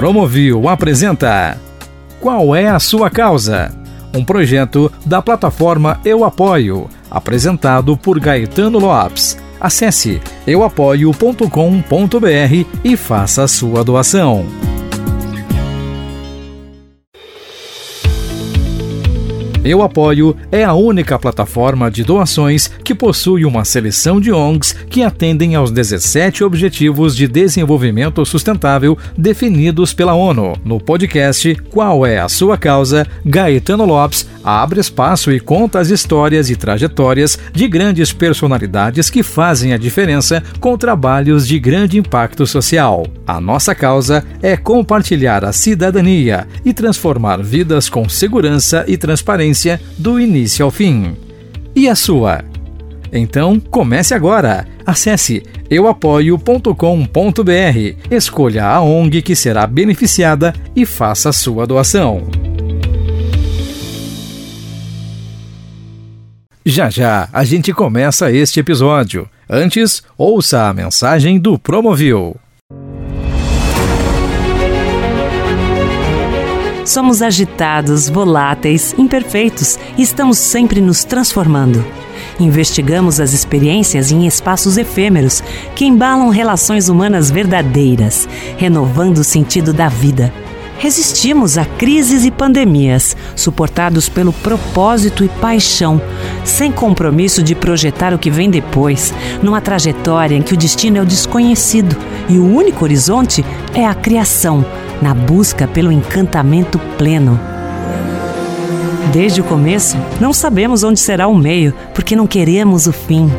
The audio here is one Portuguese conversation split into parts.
Promovil apresenta Qual é a sua causa? Um projeto da plataforma Eu Apoio, apresentado por Gaetano Lopes. Acesse euapoio.com.br e faça a sua doação. Eu Apoio é a única plataforma de doações que possui uma seleção de ONGs que atendem aos 17 Objetivos de Desenvolvimento Sustentável definidos pela ONU. No podcast Qual é a Sua Causa? Gaetano Lopes abre espaço e conta as histórias e trajetórias de grandes personalidades que fazem a diferença com trabalhos de grande impacto social. A nossa causa é compartilhar a cidadania e transformar vidas com segurança e transparência do início ao fim. E a sua? Então, comece agora. Acesse euapoio.com.br, escolha a ONG que será beneficiada e faça a sua doação. Já já a gente começa este episódio. Antes, ouça a mensagem do Promovil. Somos agitados, voláteis, imperfeitos e estamos sempre nos transformando. Investigamos as experiências em espaços efêmeros que embalam relações humanas verdadeiras, renovando o sentido da vida. Resistimos a crises e pandemias, suportados pelo propósito e paixão, sem compromisso de projetar o que vem depois, numa trajetória em que o destino é o desconhecido e o único horizonte é a criação na busca pelo encantamento pleno. Desde o começo, não sabemos onde será o meio, porque não queremos o fim.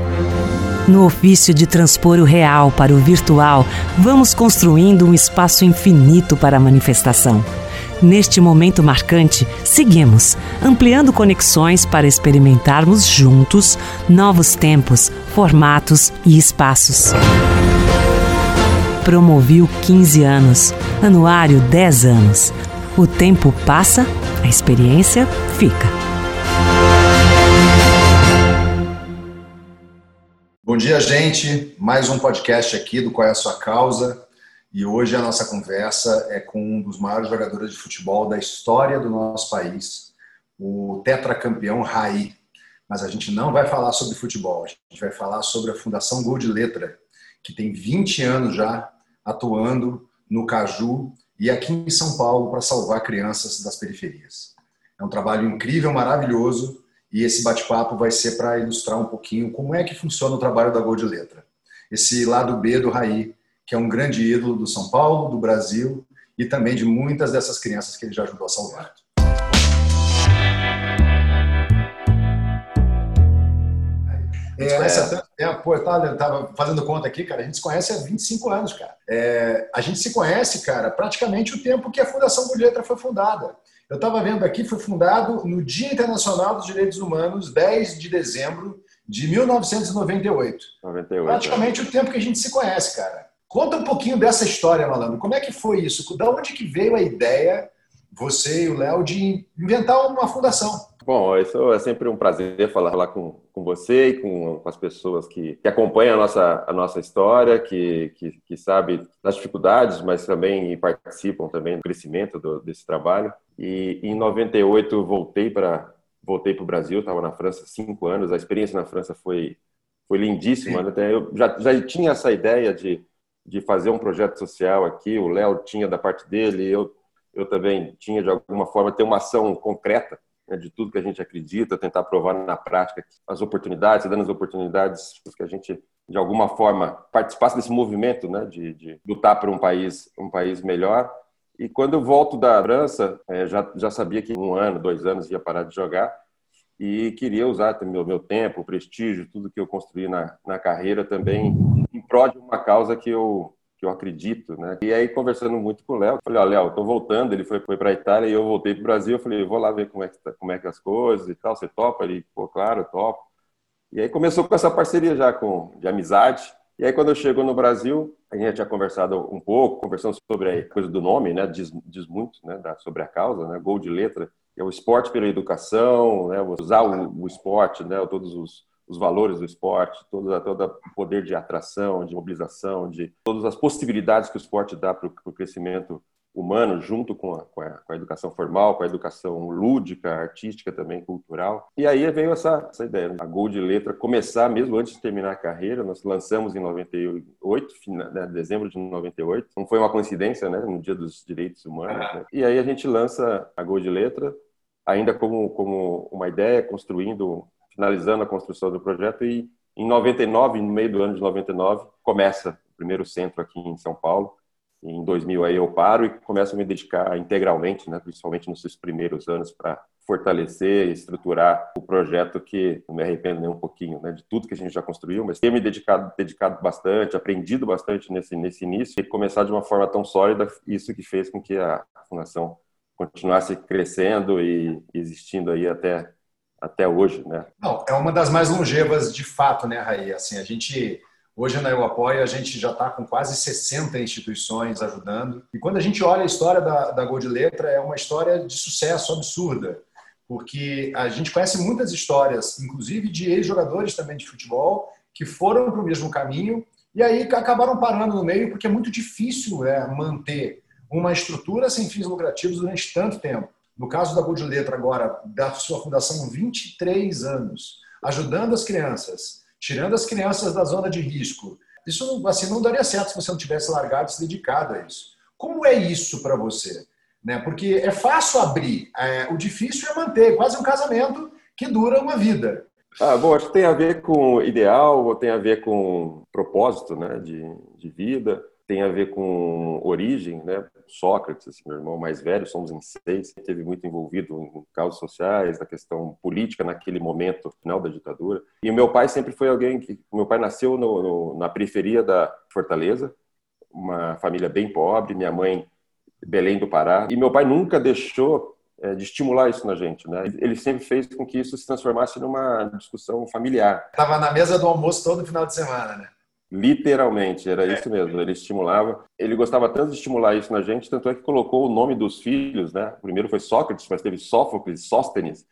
No ofício de transpor o real para o virtual, vamos construindo um espaço infinito para a manifestação. Neste momento marcante, seguimos, ampliando conexões para experimentarmos juntos novos tempos, formatos e espaços. Promoviu 15 anos, anuário 10 anos. O tempo passa, a experiência fica. Bom dia, gente. Mais um podcast aqui do Qual é a Sua Causa. E hoje a nossa conversa é com um dos maiores jogadores de futebol da história do nosso país, o tetracampeão Raí. Mas a gente não vai falar sobre futebol, a gente vai falar sobre a Fundação Gol de Letra, que tem 20 anos já atuando no Caju e aqui em São Paulo para salvar crianças das periferias. É um trabalho incrível, maravilhoso e esse bate-papo vai ser para ilustrar um pouquinho como é que funciona o trabalho da Gol de Letra. Esse lado B do Raí, que é um grande ídolo do São Paulo, do Brasil e também de muitas dessas crianças que ele já ajudou a salvar. A gente conhece há tanto tempo, pô, eu tava, tava, fazendo conta aqui, cara, a gente se conhece há 25 anos, cara. É, a gente se conhece, cara, praticamente o tempo que a Fundação Letra foi fundada. Eu estava vendo aqui, foi fundado no Dia Internacional dos Direitos Humanos, 10 de dezembro de 1998. 98, praticamente é. o tempo que a gente se conhece, cara. Conta um pouquinho dessa história, Malandro. Como é que foi isso? Da onde que veio a ideia, você e o Léo, de inventar uma fundação? Bom, isso é sempre um prazer falar lá com, com você e com, com as pessoas que, que, acompanham a nossa, a nossa história, que, que, que sabem das dificuldades, mas também participam também do crescimento do, desse trabalho. E em 98 voltei para voltei para o Brasil, estava na França cinco anos. A experiência na França foi foi lindíssima. Né? Eu já, já tinha essa ideia de, de fazer um projeto social aqui. O Léo tinha da parte dele, eu eu também tinha de alguma forma ter uma ação concreta né, de tudo que a gente acredita, tentar provar na prática as oportunidades, dando as oportunidades que a gente de alguma forma participasse desse movimento, né, de, de lutar por um país, um país melhor. E quando eu volto da França, é, já já sabia que um ano, dois anos ia parar de jogar e queria usar meu meu tempo, o prestígio, tudo que eu construí na, na carreira também em prol de uma causa que eu que eu acredito, né? E aí, conversando muito com o Léo, falei, ó, Léo, tô voltando, ele foi, foi para a Itália e eu voltei para o Brasil, eu falei, vou lá ver como é, que tá, como é que as coisas e tal, você topa? Ele, pô, claro, topo. E aí começou com essa parceria já com, de amizade, e aí, quando eu chego no Brasil, a gente já tinha conversado um pouco, conversando sobre a coisa do nome, né? Diz, diz muito, né? Da, sobre a causa, né? Gol de letra, é o esporte pela educação, né? Usar o, o esporte, né? Todos os, os valores do esporte, todo, todo o poder de atração, de mobilização, de todas as possibilidades que o esporte dá para o crescimento humano junto com a, com a, com, a, educação formal, com a educação lúdica, artística também, cultural. E aí veio essa, essa ideia, né? a Gol de Letra começar mesmo antes de terminar a carreira. Nós lançamos em 98, né, dezembro de 98. Não foi uma coincidência, né? No Dia dos Direitos Humanos. Né? E aí a gente lança a Gol de Letra, ainda como, como uma ideia, construindo, finalizando a construção do projeto. E em 99, no meio do ano de 99, começa o primeiro centro aqui em São Paulo. Em 2000 aí eu paro e começo a me dedicar integralmente, né, principalmente nos seus primeiros anos, para fortalecer e estruturar o projeto que não me arrependo nem um pouquinho, né, de tudo que a gente já construiu, mas ter me dedicado, dedicado bastante, aprendido bastante nesse nesse início e começar de uma forma tão sólida, isso que fez com que a fundação continuasse crescendo e existindo aí até até hoje, né? Não, é uma das mais longevas de fato, né, Raí? Assim, a gente Hoje na Eu Apoio a gente já está com quase 60 instituições ajudando. E quando a gente olha a história da, da Gol de Letra, é uma história de sucesso absurda. Porque a gente conhece muitas histórias, inclusive de ex-jogadores também de futebol, que foram para o mesmo caminho e aí acabaram parando no meio, porque é muito difícil é, manter uma estrutura sem fins lucrativos durante tanto tempo. No caso da Gol de Letra, agora, da sua fundação, 23 anos, ajudando as crianças tirando as crianças da zona de risco. Isso assim, não daria certo se você não tivesse largado e se dedicado a isso. Como é isso para você? Né? Porque é fácil abrir, é, o difícil é manter, quase um casamento que dura uma vida. Ah, bom, acho que tem a ver com ideal, tem a ver com propósito né, de, de vida tem a ver com origem, né? Sócrates, assim, meu irmão mais velho, somos em seis, teve muito envolvido em causas sociais, na questão política naquele momento final da ditadura. E meu pai sempre foi alguém que, meu pai nasceu no, no, na periferia da Fortaleza, uma família bem pobre, minha mãe Belém do Pará, e meu pai nunca deixou é, de estimular isso na gente, né? Ele sempre fez com que isso se transformasse numa discussão familiar. Tava na mesa do almoço todo final de semana, né? Literalmente, era isso mesmo. Ele estimulava. Ele gostava tanto de estimular isso na gente, tanto é que colocou o nome dos filhos, né? O primeiro foi Sócrates, mas teve Sófocles, Sóstenes.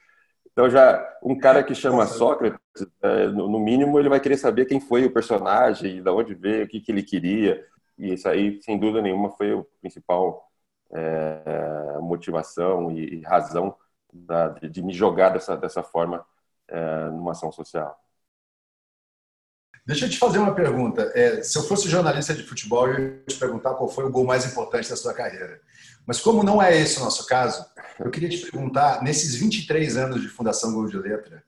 Então já um cara que chama Sócrates, é, no mínimo ele vai querer saber quem foi o personagem, de onde veio, o que, que ele queria. E isso aí, sem dúvida nenhuma, foi o principal é, motivação e, razão da, de, de, me jogar dessa, dessa forma é, numa ação social. Deixa eu te fazer uma pergunta. É, se eu fosse jornalista de futebol, eu ia te perguntar qual foi o gol mais importante da sua carreira. Mas como não é esse o nosso caso, eu queria te perguntar, nesses 23 anos de Fundação Gol de Letra,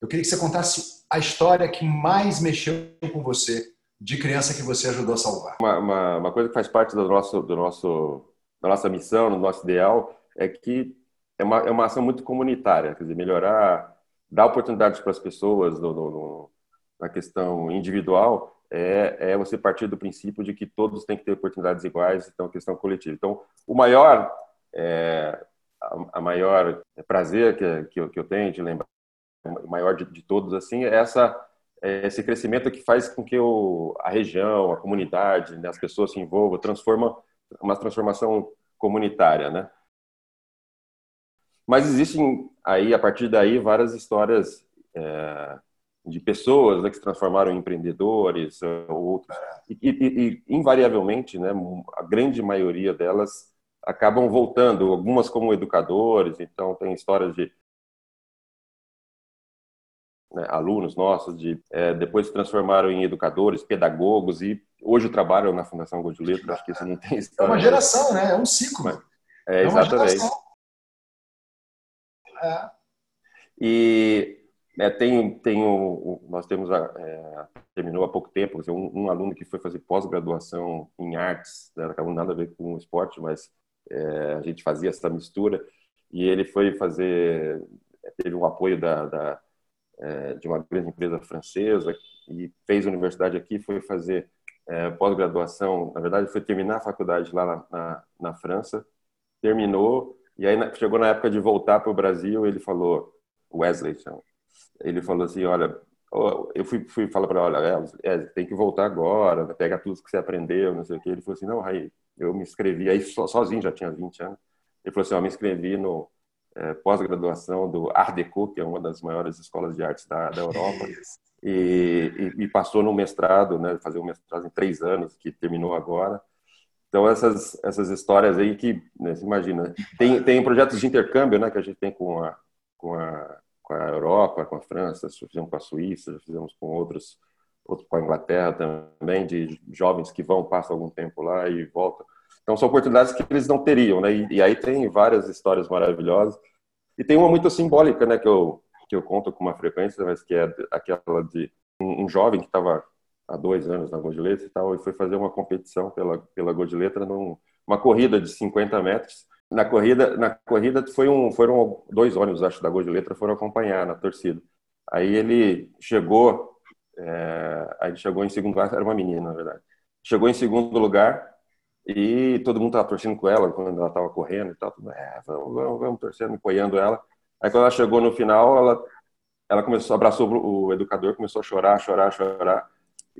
eu queria que você contasse a história que mais mexeu com você, de criança que você ajudou a salvar. Uma, uma, uma coisa que faz parte do nosso, do nosso, da nossa missão, do nosso ideal, é que é uma, é uma ação muito comunitária, quer dizer, melhorar, dar oportunidades para as pessoas no, no na questão individual é, é você partir do princípio de que todos têm que ter oportunidades iguais, então a questão coletiva. Então, o maior, é, a, a, maior prazer que, que, eu, que eu tenho de lembrar, o maior de, de todos, assim, é essa é esse crescimento que faz com que o, a região, a comunidade, né, as pessoas se envolvam, transforma uma transformação comunitária, né? Mas existem aí, a partir daí, várias histórias é, de pessoas né, que se transformaram em empreendedores ou outros. E, e, e, invariavelmente né a grande maioria delas acabam voltando algumas como educadores então tem histórias de né, alunos nossos de é, depois se transformaram em educadores pedagogos e hoje trabalham na Fundação Godileta acho que isso não tem história é uma geração né é um ciclo. É, exatamente. é. e é, tem, tem o, nós temos, a, é, terminou há pouco tempo, um, um aluno que foi fazer pós-graduação em artes, né, acabou nada a ver com o esporte, mas é, a gente fazia essa mistura, e ele foi fazer, teve um apoio da, da é, de uma grande empresa francesa, e fez universidade aqui, foi fazer é, pós-graduação, na verdade foi terminar a faculdade lá na, na, na França, terminou, e aí chegou na época de voltar para o Brasil, ele falou, Wesley, ele falou assim, olha, eu fui, fui falar para ele, olha, é, tem que voltar agora, pegar tudo que você aprendeu, não sei o que. Ele falou assim, não, Raí, eu me inscrevi, aí sozinho, já tinha 20 anos. Ele falou assim, eu me inscrevi no é, pós-graduação do Art Deco, que é uma das maiores escolas de artes da, da Europa, e, e, e, passou no mestrado, né, fazer um mestrado em três anos, que terminou agora. Então, essas, essas histórias aí que, né, você imagina, tem, tem projetos de intercâmbio, né, que a gente tem com a, com a, com a Europa, com a França, fizemos com a Suíça, fizemos com outros, outros com a Inglaterra também, de jovens que vão, passam algum tempo lá e voltam. Então, são oportunidades que eles não teriam, né, e, e aí tem várias histórias maravilhosas, e tem uma muito simbólica, né, que eu, que eu conto com uma frequência, mas que é aquela de um, um jovem que estava há dois anos na Letra e tal, e foi fazer uma competição pela, pela Letra numa corrida de 50 metros. Na corrida, na corrida foi um, foram dois ônibus, acho, da Gol de Letra foram acompanhar na torcida. Aí ele chegou, é, aí chegou em segundo lugar, era uma menina, na verdade. Chegou em segundo lugar e todo mundo estava torcendo com ela quando ela estava correndo e tal. Tudo, é, vamos, vamos, vamos torcendo, apoiando ela. Aí quando ela chegou no final, ela, ela começou, abraçou o educador, começou a chorar, chorar, chorar.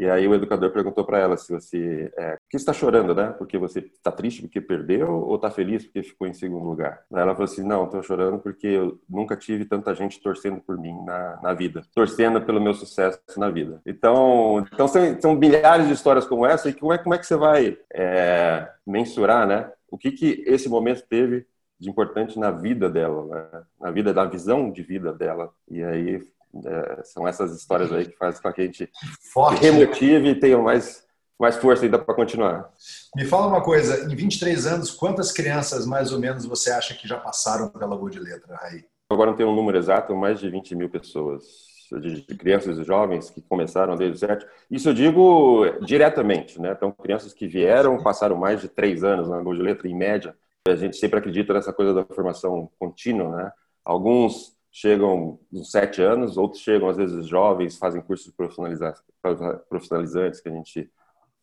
E aí o educador perguntou para ela se você, é, que está chorando, né? Porque você está triste porque perdeu ou está feliz porque ficou em segundo lugar? Ela falou assim, não, estou chorando porque eu nunca tive tanta gente torcendo por mim na, na vida, torcendo pelo meu sucesso na vida. Então, então são, são de histórias como essa e como é, como é que você vai é, mensurar, né? O que que esse momento teve de importante na vida dela, né? na vida da visão de vida dela. E aí é, são essas histórias aí que fazem com que a gente Forte. remotive e tenha mais, mais força ainda para continuar. Me fala uma coisa, em 23 anos, quantas crianças mais ou menos você acha que já passaram pela Boa de Letra, Raí? Agora não tenho um número exato, mais de 20 mil pessoas de crianças e jovens que começaram desde o certo. Isso eu digo diretamente, né? Então, crianças que vieram, passaram mais de três anos na Gol de Letra, em média. A gente sempre acredita nessa coisa da formação contínua, né? Alguns chegam uns sete anos, outros chegam às vezes jovens, fazem cursos profissionalizantes que a gente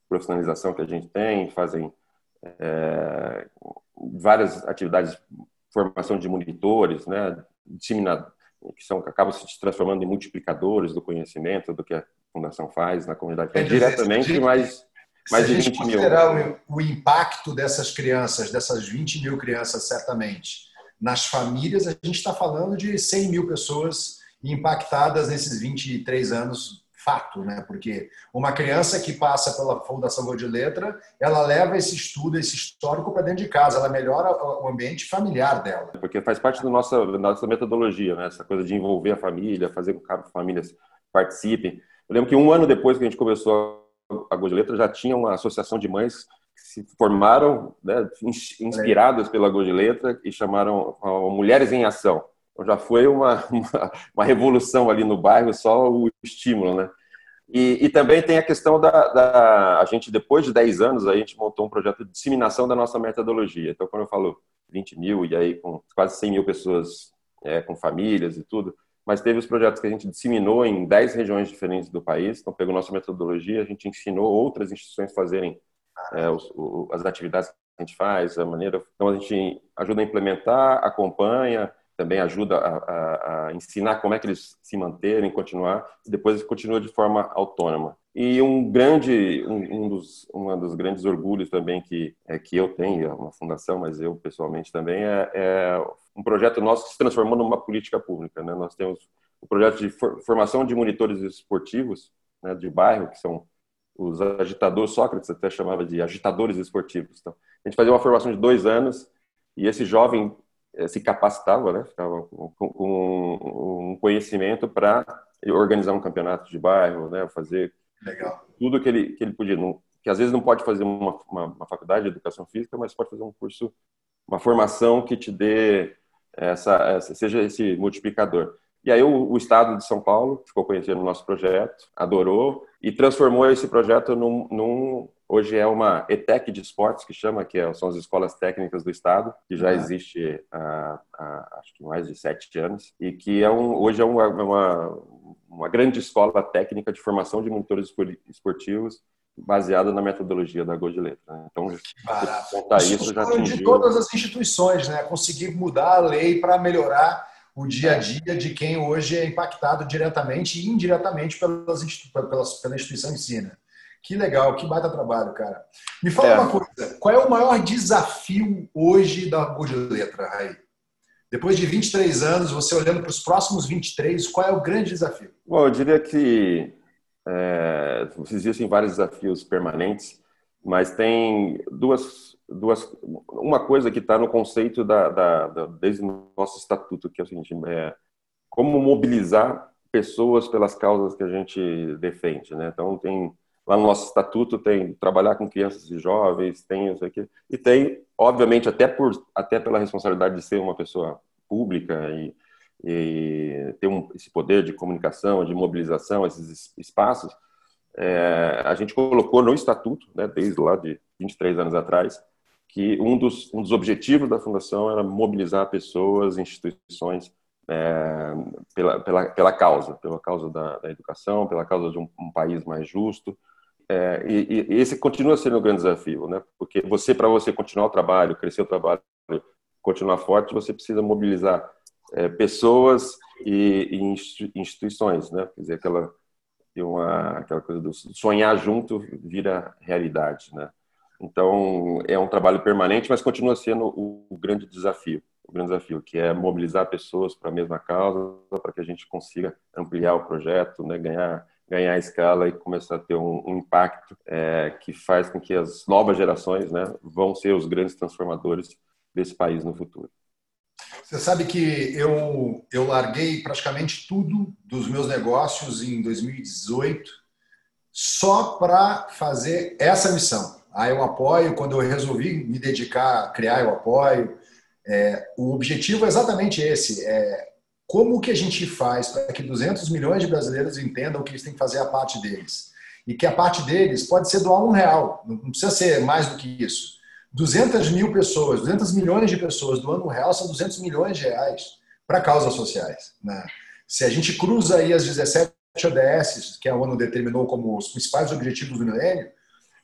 profissionalização que a gente tem, fazem é, várias atividades, formação de monitores, né, disseminado, que são acabam se transformando em multiplicadores do conhecimento do que a fundação faz na comunidade, é, diretamente, mas mais de 20 mil. o, o impacto dessas crianças, dessas 20 mil crianças, certamente, nas famílias, a gente está falando de 100 mil pessoas impactadas nesses 23 anos, fato, né? Porque uma criança que passa pela Fundação Gol de Letra, ela leva esse estudo, esse histórico para dentro de casa, ela melhora o ambiente familiar dela. Porque faz parte da nossa, da nossa metodologia, né? Essa coisa de envolver a família, fazer com que as famílias participem. Eu lembro que um ano depois que a gente começou a Gol de Letra, já tinha uma associação de mães se formaram, né, inspiradas pela Gol de Letra e chamaram Mulheres em Ação. Então já foi uma, uma, uma, revolução ali no bairro, só o estímulo, né? E, e também tem a questão da, da, A gente, depois de 10 anos, a gente montou um projeto de disseminação da nossa metodologia. Então, quando eu falo 20 mil, e aí com quase 100 mil pessoas é, com famílias e tudo, mas teve os projetos que a gente disseminou em 10 regiões diferentes do país. Então, pegou nossa metodologia, a gente ensinou outras instituições a fazerem é, os, o, as atividades que a gente faz, a maneira. Então, a gente ajuda a implementar, acompanha, também ajuda a, a, a, ensinar como é que eles se manterem, continuar, e depois continua de forma autônoma. E um grande, um, um dos, um dos grandes orgulhos também que, é, que eu tenho, é uma fundação, mas eu pessoalmente também, é, é um projeto nosso que se transformou numa política pública. Né? Nós temos o projeto de formação de monitores esportivos né, de bairro, que são os agitadores, Sócrates até chamava de agitadores esportivos. Então, a gente fazia uma formação de dois anos e esse jovem eh, se capacitava, né? Ficava com, com um conhecimento para organizar um campeonato de bairro, né? Fazer Legal. tudo que ele que ele podia, não, que às vezes não pode fazer uma, uma, uma, faculdade de educação física, mas pode fazer um curso, uma formação que te dê essa, essa seja esse multiplicador. E aí o, o, Estado de São Paulo ficou conhecendo o nosso projeto, adorou e transformou esse projeto num, num hoje é uma ETEC de esportes que chama, que é, são as escolas técnicas do Estado, que já existe há, há acho que mais de sete anos e que é um, hoje é uma, uma, uma grande escola técnica de formação de monitores esportivos baseada na metodologia da Gol de Letra. Né? Então, contar isso, isso já atingiu... de todas as instituições, né? Conseguir mudar a lei para melhorar o dia a dia de quem hoje é impactado diretamente e indiretamente pelas, pelas, pela instituição ensina. Né? Que legal, que baita trabalho, cara. Me fala é. uma coisa, qual é o maior desafio hoje da Good Letra, Raí? Depois de 23 anos, você olhando para os próximos 23, qual é o grande desafio? Bom, eu diria que é, existem vários desafios permanentes, Mas tem duas, duas uma coisa que está no conceito da, da, da, desde o nosso estatuto, que é o seguinte, é como mobilizar pessoas pelas causas que a gente defende, né? Então tem lá no nosso estatuto tem trabalhar com crianças e jovens, tem isso aqui e tem, obviamente, até por até pela responsabilidade de ser uma pessoa pública e, e ter um, esse poder de comunicação, de mobilização, esses espaços, é, a gente colocou no estatuto, né, desde lá de 23 anos atrás, que um dos, um dos objetivos da fundação era mobilizar pessoas, instituições é, pela, pela, pela causa, pela causa da, da educação, pela causa de um, um país mais justo. É, e, e, esse continua sendo um grande desafio, né? Porque você, para você continuar o trabalho, crescer o trabalho, continuar forte, você precisa mobilizar é, pessoas e, e, instituições, né? Quer dizer, aquela uma aquela coisa do sonhar junto vira realidade, né? Então é um trabalho permanente, mas continua sendo o, o grande desafio o grande desafio, que é mobilizar pessoas para a mesma causa, para que a gente consiga ampliar o projeto, né, ganhar ganhar escala e começar a ter um, um impacto é, que faz com que as novas gerações né, vão ser os grandes transformadores desse país no futuro. Você sabe que eu, eu larguei praticamente tudo dos meus negócios em 2018 só para fazer essa missão. Aí eu apoio, quando eu resolvi me dedicar a criar, eu apoio. É, o objetivo é exatamente esse: é como que a gente faz para que 200 milhões de brasileiros entendam que eles têm que fazer a parte deles? E que a parte deles pode ser doar um real, não precisa ser mais do que isso. 200 mil pessoas, 200 milhões de pessoas doando um real são 200 milhões de reais para causas sociais. Né? Se a gente cruza aí as 17 ODS que a ONU determinou como os principais objetivos do milênio,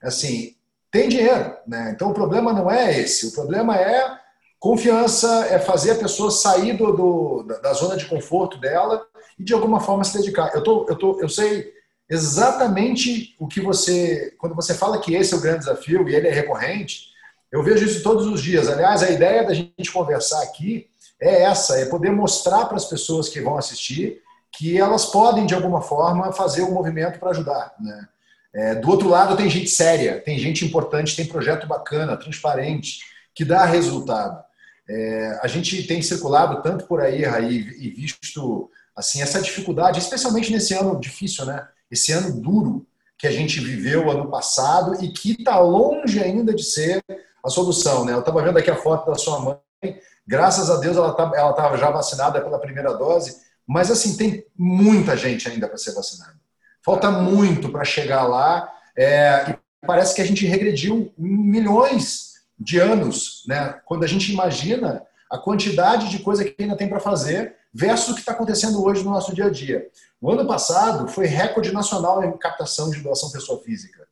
assim, tem dinheiro. Né? Então o problema não é esse, o problema é Confiança é fazer a pessoa sair do, do, da zona de conforto dela e de alguma forma se dedicar. Eu, tô, eu, tô, eu sei exatamente o que você. Quando você fala que esse é o grande desafio e ele é recorrente, eu vejo isso todos os dias. Aliás, a ideia da gente conversar aqui é essa: é poder mostrar para as pessoas que vão assistir que elas podem, de alguma forma, fazer um movimento para ajudar. Né? É, do outro lado, tem gente séria, tem gente importante, tem projeto bacana, transparente, que dá resultado. É, a gente tem circulado tanto por aí, Raí, e visto assim essa dificuldade, especialmente nesse ano difícil, né? Esse ano duro que a gente viveu ano passado e que está longe ainda de ser a solução, né? Eu estava vendo aqui a foto da sua mãe, graças a Deus ela está ela tá já vacinada pela primeira dose, mas assim tem muita gente ainda para ser vacinada. Falta muito para chegar lá é, e parece que a gente regrediu milhões de anos, né? quando a gente imagina a quantidade de coisa que ainda tem para fazer versus o que está acontecendo hoje no nosso dia a dia. O ano passado foi recorde nacional em captação de doação pessoa física.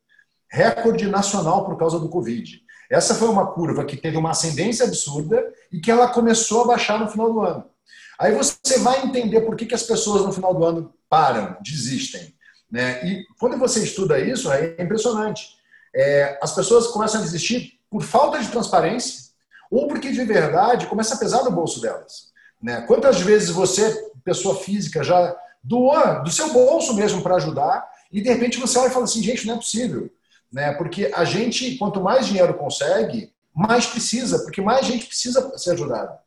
Recorde nacional por causa do Covid. Essa foi uma curva que teve uma ascendência absurda e que ela começou a baixar no final do ano. Aí você vai entender por que, que as pessoas no final do ano param, desistem. Né? E quando você estuda isso, é impressionante. É, as pessoas começam a desistir por falta de transparência ou porque de verdade começa a pesar no bolso delas. Né? Quantas vezes você, pessoa física, já doa do seu bolso mesmo para ajudar e de repente você olha e fala assim, gente, não é possível. Né? Porque a gente, quanto mais dinheiro consegue, mais precisa, porque mais gente precisa ser ajudada.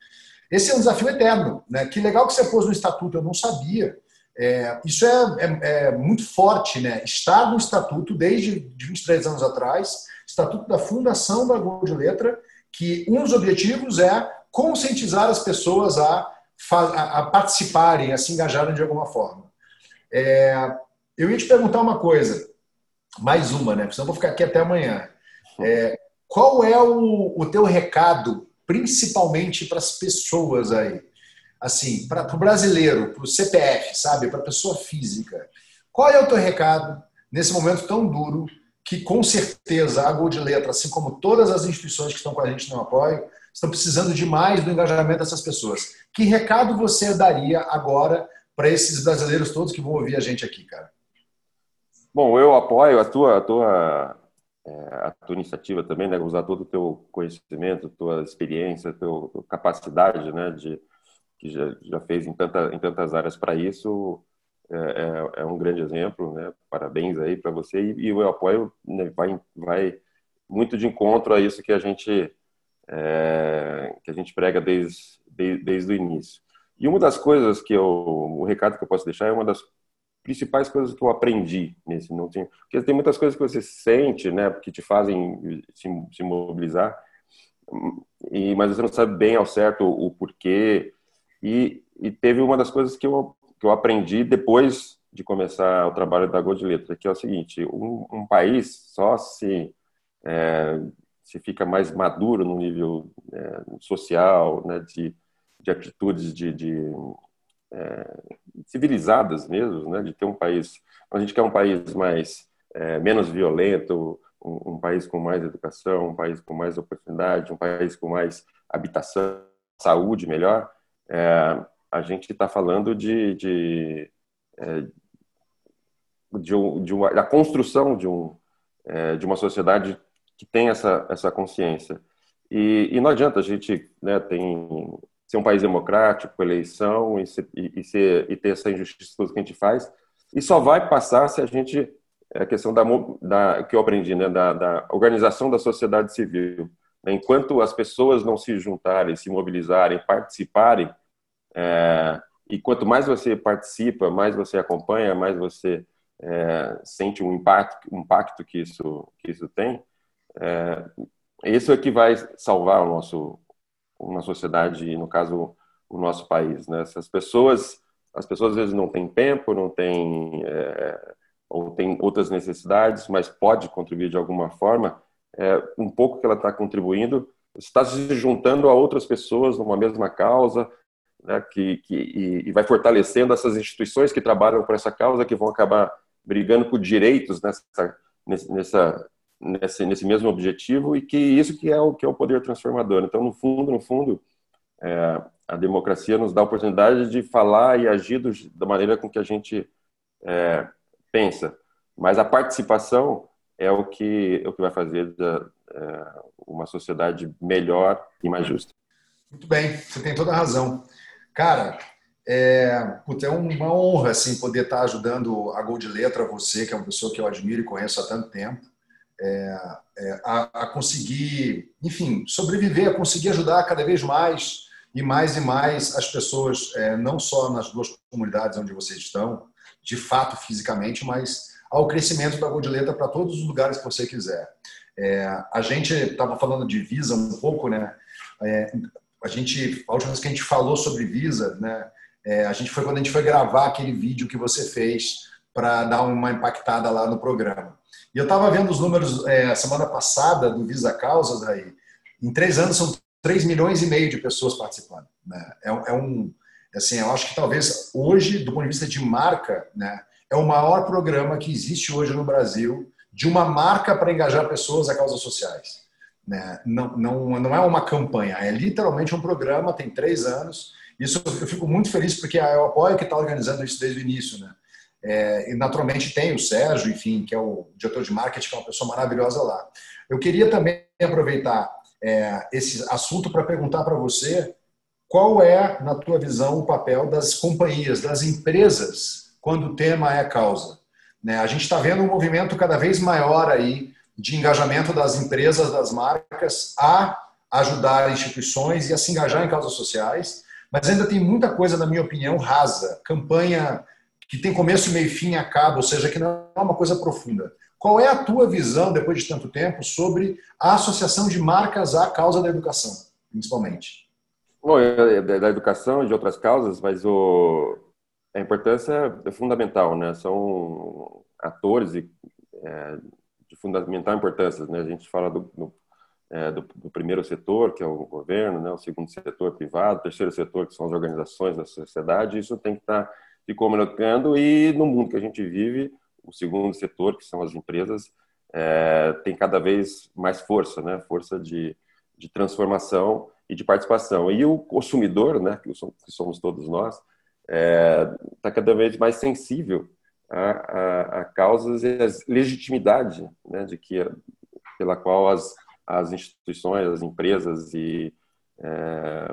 Esse é um desafio eterno. Né? Que legal que você pôs no estatuto, eu não sabia. É, isso é, é, é, muito forte, né? Estar no estatuto desde de 23 anos atrás, estatuto da Fundação da Gol de Letra, que um dos objetivos é conscientizar as pessoas a, a, a participarem, a se engajarem de alguma forma. É, eu ia te perguntar uma coisa, mais uma, né? Porque senão vou ficar aqui até amanhã. É, qual é o, o teu recado, principalmente para as pessoas aí? assim, para o brasileiro, para o CPF, sabe, para a pessoa física, qual é o teu recado nesse momento tão duro que com certeza a Gol de Letra, assim como todas as instituições que estão com a gente no apoio, estão precisando demais do engajamento dessas pessoas. Que recado você daria agora para esses brasileiros todos que vão ouvir a gente aqui, cara? Bom, eu apoio a tua, a tua, é, a tua iniciativa também, né? Usar todo o teu conhecimento, tua experiência, tua capacidade, né? De, que já, já fez em, tanta, em tantas áreas para isso, é, é, é, um grande exemplo, né? Parabéns aí para você e, e, o apoio né, vai, vai muito de encontro a isso que a gente é, que a gente prega desde, desde, desde o início. E uma das coisas que eu, o recado que eu posso deixar é uma das principais coisas que eu aprendi nesse não tem, porque tem muitas coisas que você sente, né, que te fazem se, se mobilizar, e mas você não sabe bem ao certo o, porquê. E, e teve uma das coisas que eu que eu aprendi depois de começar o trabalho da Gold Letra, que é o seguinte: um, um país só se é, se fica mais maduro no nível é, social, né, de, de atitudes de, de é, civilizadas mesmo, né, de ter um país. A gente quer um país mais é, menos violento, um, um, país com mais educação, um país com mais oportunidade, um país com mais habitação, saúde melhor. É, a gente está falando de, de, é, de, um, de uma, da construção de, um, é, de uma sociedade que tem essa, essa consciência. E, e não adianta a gente né, tem, ser um país democrático, eleição e, ser, e, ser, e ter essa injustiça que a gente faz, e só vai passar se a gente é a questão da, da que eu aprendi, né, da, da organização da sociedade civil. Enquanto as pessoas não se juntarem, se mobilizarem, participarem, é, e quanto mais você participa, mais você acompanha, mais você é, sente um impacto, um impacto que isso que isso tem. É, isso é que vai salvar o nosso uma sociedade, no caso o nosso país. Né? Essas pessoas, as pessoas às vezes não têm tempo, não têm é, ou tem outras necessidades, mas pode contribuir de alguma forma. É, um pouco que ela está contribuindo, está se juntando a outras pessoas numa mesma causa, né, que, que e, vai fortalecendo essas instituições que trabalham por essa causa, que vão acabar brigando por direitos nessa, nessa, nesse, nesse mesmo objetivo e que isso que é o que é o poder transformador. Então, no fundo, no fundo, é, a democracia nos dá a oportunidade de falar e agir do, da maneira com que a gente é, pensa, mas a participação é o que, é o que vai fazer da, é, uma sociedade melhor e mais justa. Muito bem, você tem toda a razão. Cara, é, é uma honra assim, poder estar ajudando a Gold Letra, você, que é uma pessoa que eu admiro e conheço há tanto tempo, é, é, a, a, conseguir, enfim, sobreviver, a conseguir ajudar cada vez mais e mais e mais as pessoas, é, não só nas duas comunidades onde vocês estão, de fato fisicamente, mas ao crescimento da Gold Letra para todos os lugares que você quiser. É, a gente estava falando de Visa um pouco, né? É, a gente, a última vez que a gente falou sobre Visa, né, é, a gente foi quando a gente foi gravar aquele vídeo que você fez para dar uma impactada lá no programa. E eu estava vendo os números é, semana passada do Visa Causas aí. Em três anos são 3 milhões e meio de pessoas participando. Né? É, é, um, assim, eu acho que talvez hoje, do ponto de vista de marca, né, é o maior programa que existe hoje no Brasil de uma marca para engajar pessoas a causas sociais. Né? Não, não, não é uma campanha, é literalmente um programa, tem três anos. Isso eu fico muito feliz porque é o Apoio que está organizando isso desde o início. Né? É, e naturalmente tem o Sérgio, enfim, que é o diretor de marketing, que é uma pessoa maravilhosa lá. Eu queria também aproveitar é, esse assunto para perguntar para você qual é, na tua visão, o papel das companhias, das empresas, quando o tema é causa. Né? A gente está vendo um movimento cada vez maior aí de engajamento das empresas, das marcas, a ajudar instituições e a se engajar em causas sociais, mas ainda tem muita coisa, na minha opinião, rasa, campanha que tem começo, meio, fim e acaba, ou seja, que não é uma coisa profunda. Qual é a tua visão, depois de tanto tempo, sobre a associação de marcas à causa da educação, principalmente? Bom, é, é da educação e de outras causas, mas o, a importância é fundamental, né? São atores e, é, de fundamental importância, né? A gente fala do, do, é, do, do, primeiro setor, que é o governo, né? O segundo setor privado, o terceiro setor, que são as organizações da sociedade. Isso tem que estar se comunicando e no mundo que a gente vive, o segundo setor, que são as empresas, é, tem cada vez mais força, né? Força de, de transformação e de participação. E o consumidor, né? Que somos todos nós, está é, tá cada vez mais sensível a, a, a, causas e a legitimidade né, de que pela qual as, as instituições, as empresas e é,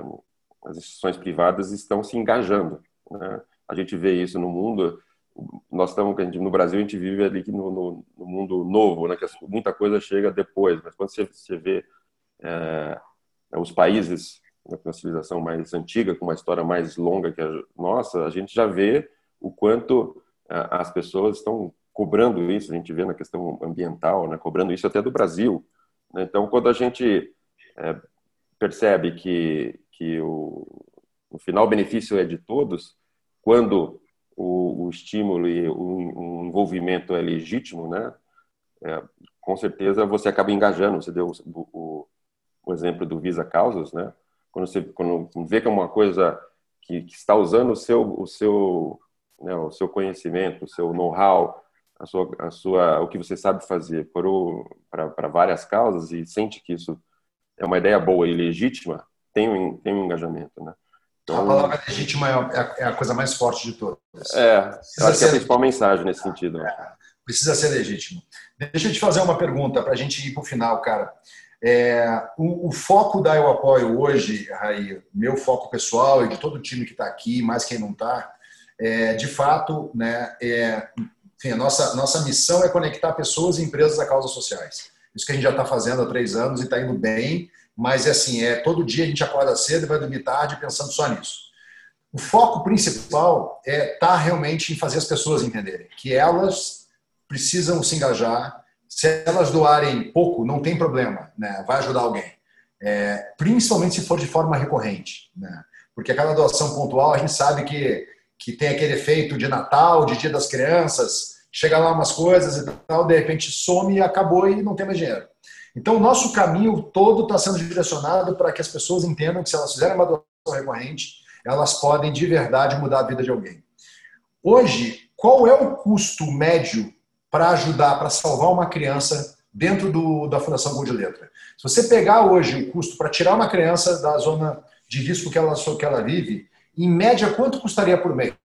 as instituições privadas estão se engajando. Né? A gente vê isso no mundo nós estamos no Brasil a gente vive ali no, no, no mundo novo, né? Que muita coisa chega depois, mas quando você, você vê é, os países né, uma civilização mais antiga, com uma história mais longa que a nossa, a gente já vê o quanto é, as pessoas estão cobrando isso. A gente vê na questão ambiental, né? Cobrando isso até do Brasil. Né? Então, quando a gente é, percebe que que o, no final o benefício é de todos, quando o, o estímulo e o, o, envolvimento é legítimo, né? É, com certeza você acaba engajando. Você deu o, o, exemplo do Visa Causas, né? Quando você quando vê que é uma coisa que, que está usando o seu o seu né, o seu conhecimento, o seu know-how, a sua, a sua o que você sabe fazer para várias causas e sente que isso é uma ideia boa e legítima, tem um, tem um engajamento, né? Então, a palavra legítima é a, é a coisa mais forte de todas. É, eu acho que é a principal mensagem nesse sentido. É, precisa ser legítimo. Deixa eu te fazer uma pergunta para a gente ir para o final, cara. É, o, o, foco da Eu Apoio hoje, Raí, meu foco pessoal e de todo o time que está aqui, mais quem não está, é, de fato, né, é, enfim, a nossa, nossa missão é conectar pessoas e empresas a causas sociais. Isso que a gente já está fazendo há três anos e está indo bem mas é assim, é todo dia a gente acorda cedo e vai dormir tarde pensando só nisso. O foco principal é estar tá realmente em fazer as pessoas entenderem que elas precisam se engajar. Se elas doarem pouco, não tem problema, né? vai ajudar alguém. É, principalmente se for de forma recorrente. Né? Porque aquela doação pontual, a gente sabe que, que tem aquele efeito de Natal, de Dia das Crianças, chega lá umas coisas e tal, de repente some e acabou e não tem mais dinheiro. Então, o nosso caminho todo está sendo direcionado para que as pessoas entendam que se elas fizerem uma doação recorrente, elas podem de verdade mudar a vida de alguém. Hoje, qual é o custo médio para ajudar, para salvar uma criança dentro do, da Fundação Gol de Letra? Se você pegar hoje o custo para tirar uma criança da zona de risco que ela, que ela vive, em média, quanto custaria por mês?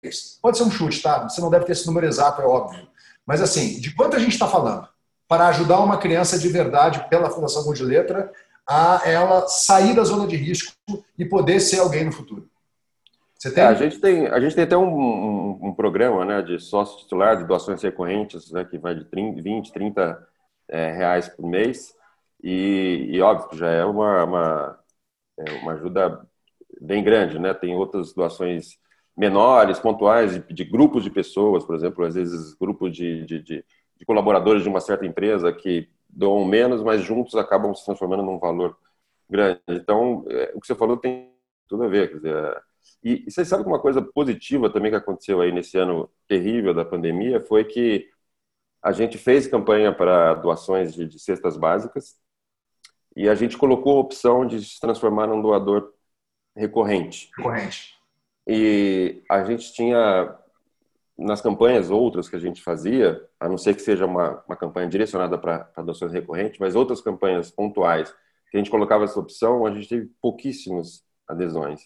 Pode ser um chute, tá? Você não deve ter esse número exato, é óbvio. Mas assim, de quanto a gente está falando? Para ajudar uma criança de verdade pela Fundação Gol de Letra a ela sair da zona de risco e poder ser alguém no futuro. Você tem? É, a, gente tem a gente tem até um, um, um, programa né, de sócio titular de doações recorrentes, né, que vai de 30, 20, 30 é, reais por mês. E, e óbvio já é uma, uma, é uma ajuda bem grande. Né? Tem outras doações menores, pontuais, de, de grupos de pessoas, por exemplo, às vezes grupos de, de, de de colaboradores de uma certa empresa que doam menos, mas juntos acabam se transformando num valor grande. Então, é, o que você falou tem tudo a ver. Quer dizer, é, e, e você sabe que uma coisa positiva também que aconteceu aí nesse ano terrível da pandemia foi que a gente fez campanha para doações de, de cestas básicas e a gente colocou a opção de se transformar num doador recorrente. Recorrente. E a gente tinha nas campanhas outras que a gente fazia, a não ser que seja uma, uma campanha direcionada para adoções recorrentes, mas outras campanhas pontuais que a gente colocava essa opção, a gente teve pouquíssimas adesões.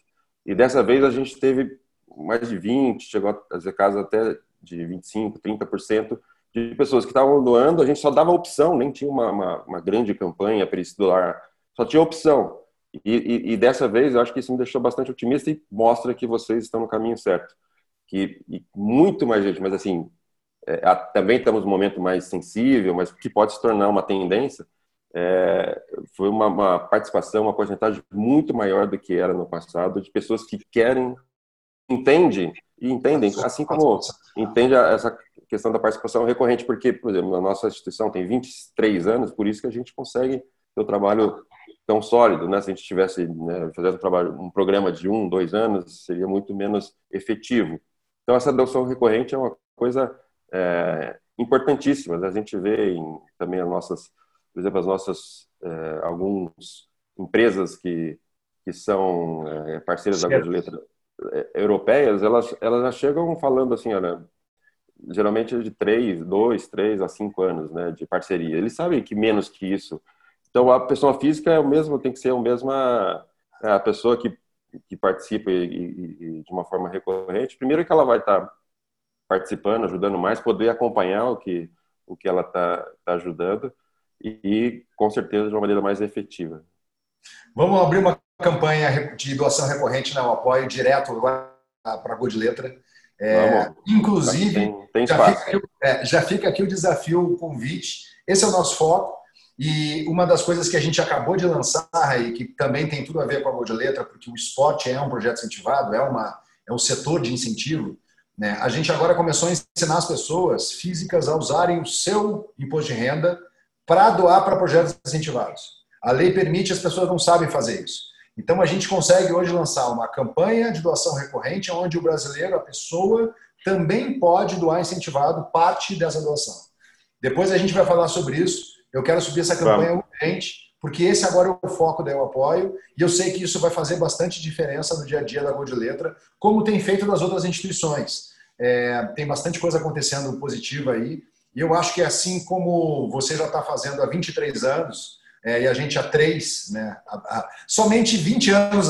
E dessa vez a gente teve mais de 20, chegou a fazer casos até de 25, 30% de pessoas que estavam doando, a gente só dava opção, nem tinha uma, uma, uma grande campanha para esse doar, só tinha opção. E, e, e, dessa vez eu acho que isso me deixou bastante otimista e mostra que vocês estão no caminho certo que muito mais gente, mas assim, é, também estamos num momento mais sensível, mas que pode se tornar uma tendência, é, foi uma, uma, participação, uma porcentagem muito maior do que era no passado, de pessoas que querem, entendem e entendem, assim como entende essa questão da participação recorrente, porque, por exemplo, a nossa instituição tem 23 anos, por isso que a gente consegue ter o trabalho tão sólido, né? Se a gente tivesse né, fazendo um trabalho, um programa de um, dois anos, seria muito menos efetivo. Então, essa adoção recorrente é uma coisa é, importantíssima. A gente vê em, também as nossas, por exemplo, as nossas é, algumas empresas que, que são é, parceiras certo. da Letra é, europeias, elas, elas já chegam falando assim, olha, geralmente de três, dois, três a cinco anos né, de parceria. Eles sabem que menos que isso. Então, a pessoa física é o mesmo, tem que ser a mesma é, a pessoa que que participa e, e, de uma forma recorrente, primeiro que ela vai estar tá participando, ajudando mais, poder acompanhar o que o que ela está tá ajudando e, e, com certeza de uma maneira mais efetiva. Vamos abrir uma campanha de doação recorrente, o apoio direto para a Gol de Letra. É, inclusive, tem, tem já, fica aqui, é, já fica aqui o desafio, o convite. Esse é o nosso foco. E uma das coisas que a gente acabou de lançar, e que também tem tudo a ver com a Gol de Letra, porque o esporte é um projeto incentivado, é, uma, é um setor de incentivo, né? a gente agora começou a ensinar as pessoas físicas a usarem o seu imposto de renda para doar para projetos incentivados. A lei permite, as pessoas não sabem fazer isso. Então a gente consegue hoje lançar uma campanha de doação recorrente, onde o brasileiro, a pessoa, também pode doar incentivado parte dessa doação. Depois a gente vai falar sobre isso. Eu quero subir essa campanha Vamos. urgente, porque esse agora é o foco da Eu Apoio, e eu sei que isso vai fazer bastante diferença no dia a dia da Gol de Letra, como tem feito das outras instituições. É, tem bastante coisa acontecendo positiva aí, e eu acho que assim como você já está fazendo há 23 anos, é, e a gente há três, né, somente 20 anos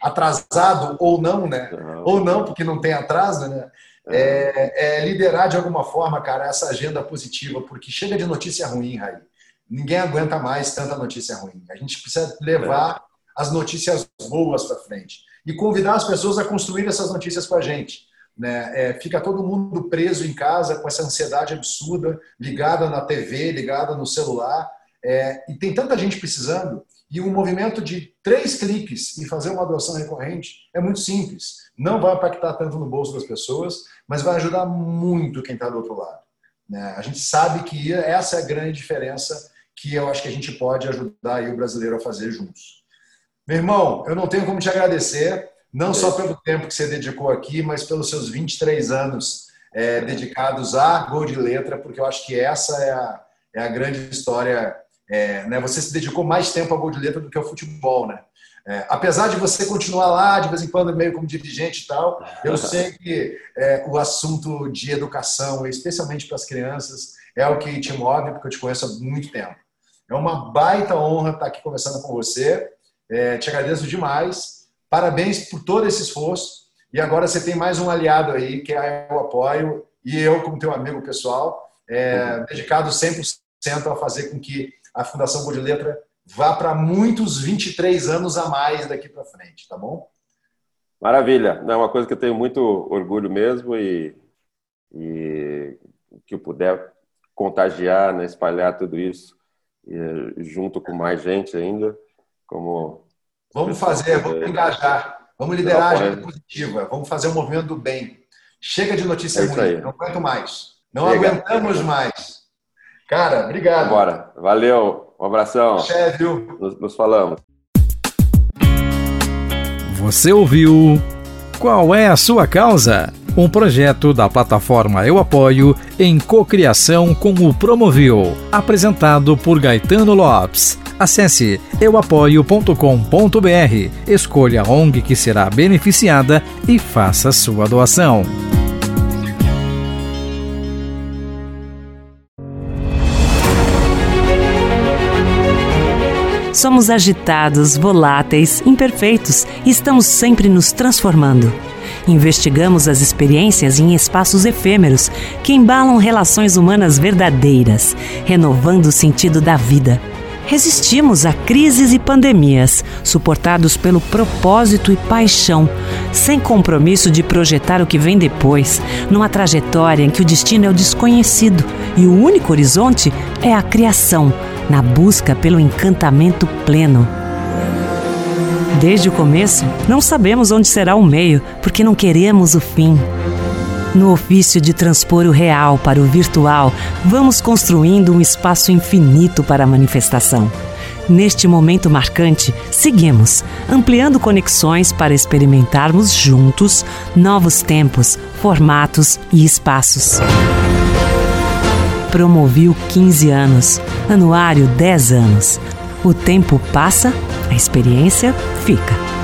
atrasado ou não, né, ou não, porque não tem atraso, né, é, é, liderar de alguma forma, cara, essa agenda positiva, porque chega de notícia ruim, Raí ninguém aguenta mais tanta notícia ruim. A gente precisa levar as notícias boas para frente e convidar as pessoas a construir essas notícias com a gente. Né? É, fica todo mundo preso em casa com essa ansiedade absurda, ligada na TV, ligada no celular, é, e tem tanta gente precisando. E um movimento de três cliques e fazer uma doação recorrente é muito simples. Não vai impactar tanto no bolso das pessoas, mas vai ajudar muito quem está do outro lado. Né? A gente sabe que essa é a grande diferença que eu acho que a gente pode ajudar o brasileiro a fazer juntos. Meu irmão, eu não tenho como te agradecer, não só pelo tempo que você dedicou aqui, mas pelos seus 23 anos é, dedicados a Gol de Letra, porque eu acho que essa é a, é a grande história. É, né? Você se dedicou mais tempo a Gol de Letra do que ao futebol, né? É, apesar de você continuar lá, de vez em quando, meio como dirigente e tal, eu sei que é, o assunto de educação, especialmente para as crianças, é o que te move, porque eu te conheço há muito tempo. É uma baita honra estar aqui conversando com você. É, te agradeço demais. Parabéns por todo esse esforço. E agora você tem mais um aliado aí, que é o Apoio, e eu, como teu amigo pessoal, é, dedicado 100% a fazer com que a Fundação Boa de Letra vá para muitos 23 anos a mais daqui para frente, tá bom? Maravilha. É uma coisa que eu tenho muito orgulho mesmo e, e que eu puder contagiar, né, espalhar tudo isso junto com mais gente ainda, como vamos fazer, vamos engajar, vamos liderar a agenda positiva, vamos fazer o um movimento do bem. Chega de notícia é ruim, aí. não aguento mais, não Chega. aguentamos mais. Cara, obrigado. Bora, valeu, um abração. Chefe, viu? Nos, nos falamos. Você ouviu? Qual é a sua causa? Um projeto da plataforma Eu Apoio em cocriação com o Promovil, apresentado por Gaetano Lopes. Acesse euapoio.com.br, escolha a ONG que será beneficiada e faça sua doação. Somos agitados, voláteis, imperfeitos e estamos sempre nos transformando. Investigamos as experiências em espaços efêmeros que embalam relações humanas verdadeiras, renovando o sentido da vida. Resistimos a crises e pandemias, suportados pelo propósito e paixão, sem compromisso de projetar o que vem depois, numa trajetória em que o destino é o desconhecido e o único horizonte é a criação, na busca pelo encantamento pleno. Desde o começo, não sabemos onde será o meio, porque não queremos o fim. No ofício de transpor o real para o virtual, vamos construindo um espaço infinito para a manifestação. Neste momento marcante, seguimos, ampliando conexões para experimentarmos juntos novos tempos, formatos e espaços. Promoviu 15 anos, anuário 10 anos. O tempo passa, a experiência fica.